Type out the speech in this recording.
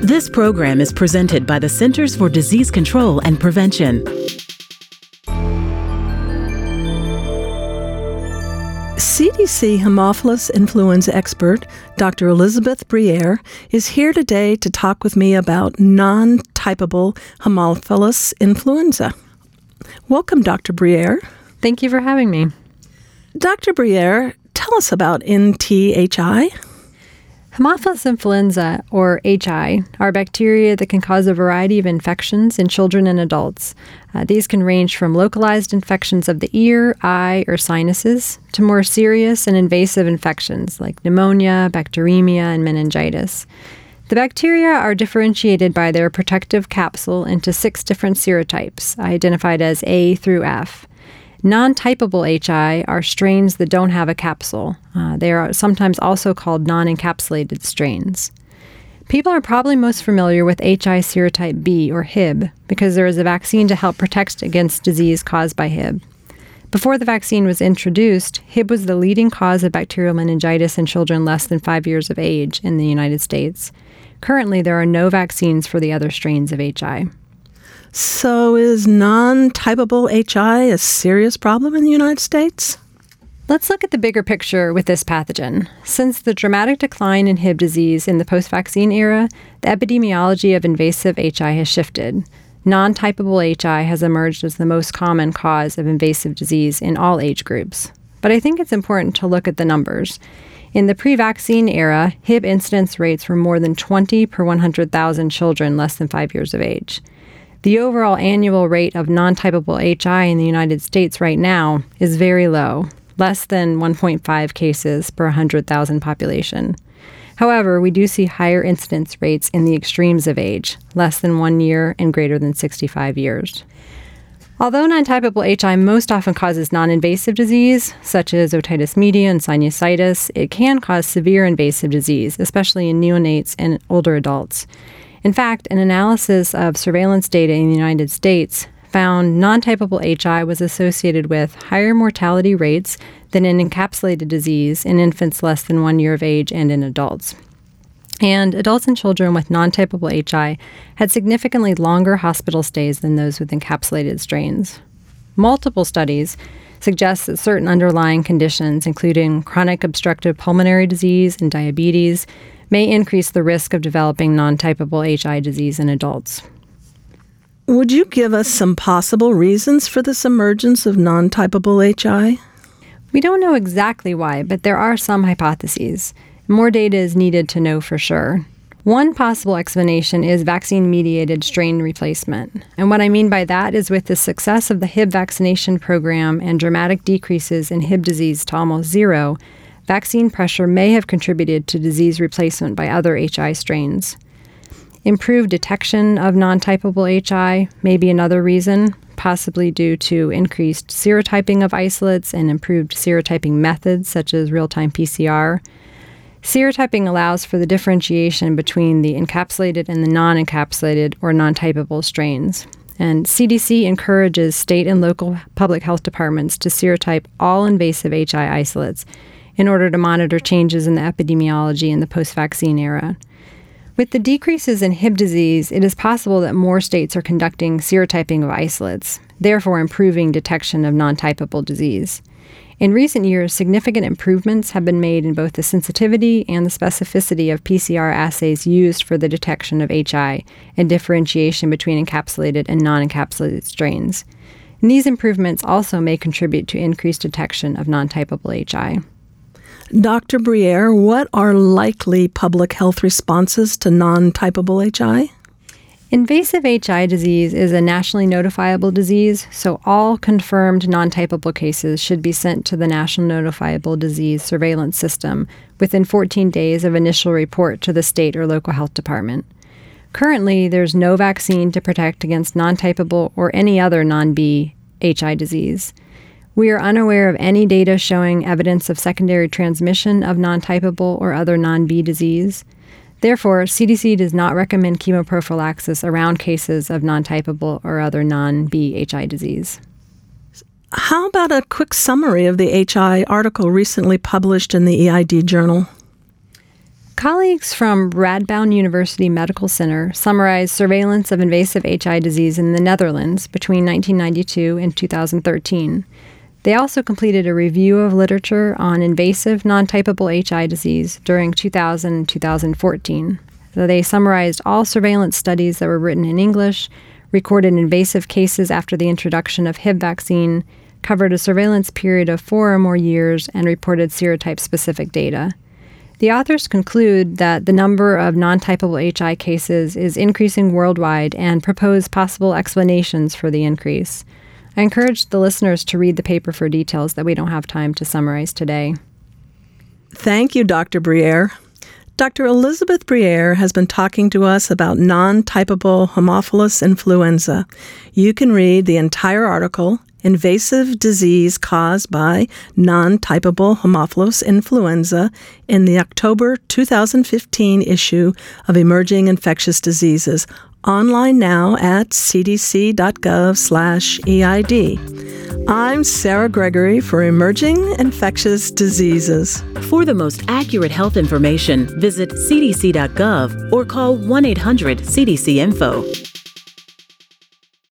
This program is presented by the Centers for Disease Control and Prevention. CDC Haemophilus influenza expert Dr. Elizabeth Briere is here today to talk with me about non typable Haemophilus influenza. Welcome, Dr. Briere. Thank you for having me. Dr. Briere, tell us about NTHI. Haemophilus influenza, or HI, are bacteria that can cause a variety of infections in children and adults. Uh, these can range from localized infections of the ear, eye, or sinuses to more serious and invasive infections like pneumonia, bacteremia, and meningitis. The bacteria are differentiated by their protective capsule into six different serotypes, identified as A through F. Non typable HI are strains that don't have a capsule. Uh, they are sometimes also called non encapsulated strains. People are probably most familiar with HI serotype B, or HIB, because there is a vaccine to help protect against disease caused by HIB. Before the vaccine was introduced, HIB was the leading cause of bacterial meningitis in children less than five years of age in the United States. Currently, there are no vaccines for the other strains of HI. So, is non typable HI a serious problem in the United States? Let's look at the bigger picture with this pathogen. Since the dramatic decline in Hib disease in the post vaccine era, the epidemiology of invasive HI has shifted. Non typable HI has emerged as the most common cause of invasive disease in all age groups. But I think it's important to look at the numbers. In the pre vaccine era, Hib incidence rates were more than 20 per 100,000 children less than five years of age. The overall annual rate of non typable HI in the United States right now is very low, less than 1.5 cases per 100,000 population. However, we do see higher incidence rates in the extremes of age, less than one year and greater than 65 years. Although non typable HI most often causes non invasive disease, such as otitis media and sinusitis, it can cause severe invasive disease, especially in neonates and older adults. In fact, an analysis of surveillance data in the United States found non typable HI was associated with higher mortality rates than an encapsulated disease in infants less than one year of age and in adults. And adults and children with non typable HI had significantly longer hospital stays than those with encapsulated strains. Multiple studies suggest that certain underlying conditions, including chronic obstructive pulmonary disease and diabetes, may increase the risk of developing non typable HI disease in adults. Would you give us some possible reasons for this emergence of non typable HI? We don't know exactly why, but there are some hypotheses. More data is needed to know for sure. One possible explanation is vaccine mediated strain replacement. And what I mean by that is with the success of the HIB vaccination program and dramatic decreases in HIB disease to almost zero, vaccine pressure may have contributed to disease replacement by other HI strains. Improved detection of non typable HI may be another reason, possibly due to increased serotyping of isolates and improved serotyping methods such as real time PCR. Serotyping allows for the differentiation between the encapsulated and the non encapsulated or non typable strains. And CDC encourages state and local public health departments to serotype all invasive HI isolates in order to monitor changes in the epidemiology in the post vaccine era. With the decreases in Hib disease, it is possible that more states are conducting serotyping of isolates, therefore improving detection of non typable disease. In recent years, significant improvements have been made in both the sensitivity and the specificity of PCR assays used for the detection of HI and differentiation between encapsulated and non encapsulated strains. And these improvements also may contribute to increased detection of non typable HI. Dr. Briere, what are likely public health responses to non typable HI? Invasive HI disease is a nationally notifiable disease, so all confirmed non typable cases should be sent to the National Notifiable Disease Surveillance System within 14 days of initial report to the state or local health department. Currently, there's no vaccine to protect against non typable or any other non B HI disease. We are unaware of any data showing evidence of secondary transmission of non typable or other non B disease. Therefore, CDC does not recommend chemoprophylaxis around cases of non typable or other non B HI disease. How about a quick summary of the HI article recently published in the EID journal? Colleagues from Radboud University Medical Center summarized surveillance of invasive HI disease in the Netherlands between 1992 and 2013. They also completed a review of literature on invasive non typable HI disease during 2000 and 2014. So they summarized all surveillance studies that were written in English, recorded invasive cases after the introduction of HIB vaccine, covered a surveillance period of four or more years, and reported serotype specific data. The authors conclude that the number of non typable HI cases is increasing worldwide and propose possible explanations for the increase. I encourage the listeners to read the paper for details that we don't have time to summarize today. Thank you, Dr. Briere. Dr. Elizabeth Briere has been talking to us about non typable Haemophilus influenza. You can read the entire article invasive disease caused by non typable Haemophilus influenza in the October 2015 issue of Emerging Infectious Diseases, online now at cdc.gov/eid. I'm Sarah Gregory for Emerging Infectious Diseases. For the most accurate health information, visit cdc.gov or call 1 800 CDC Info.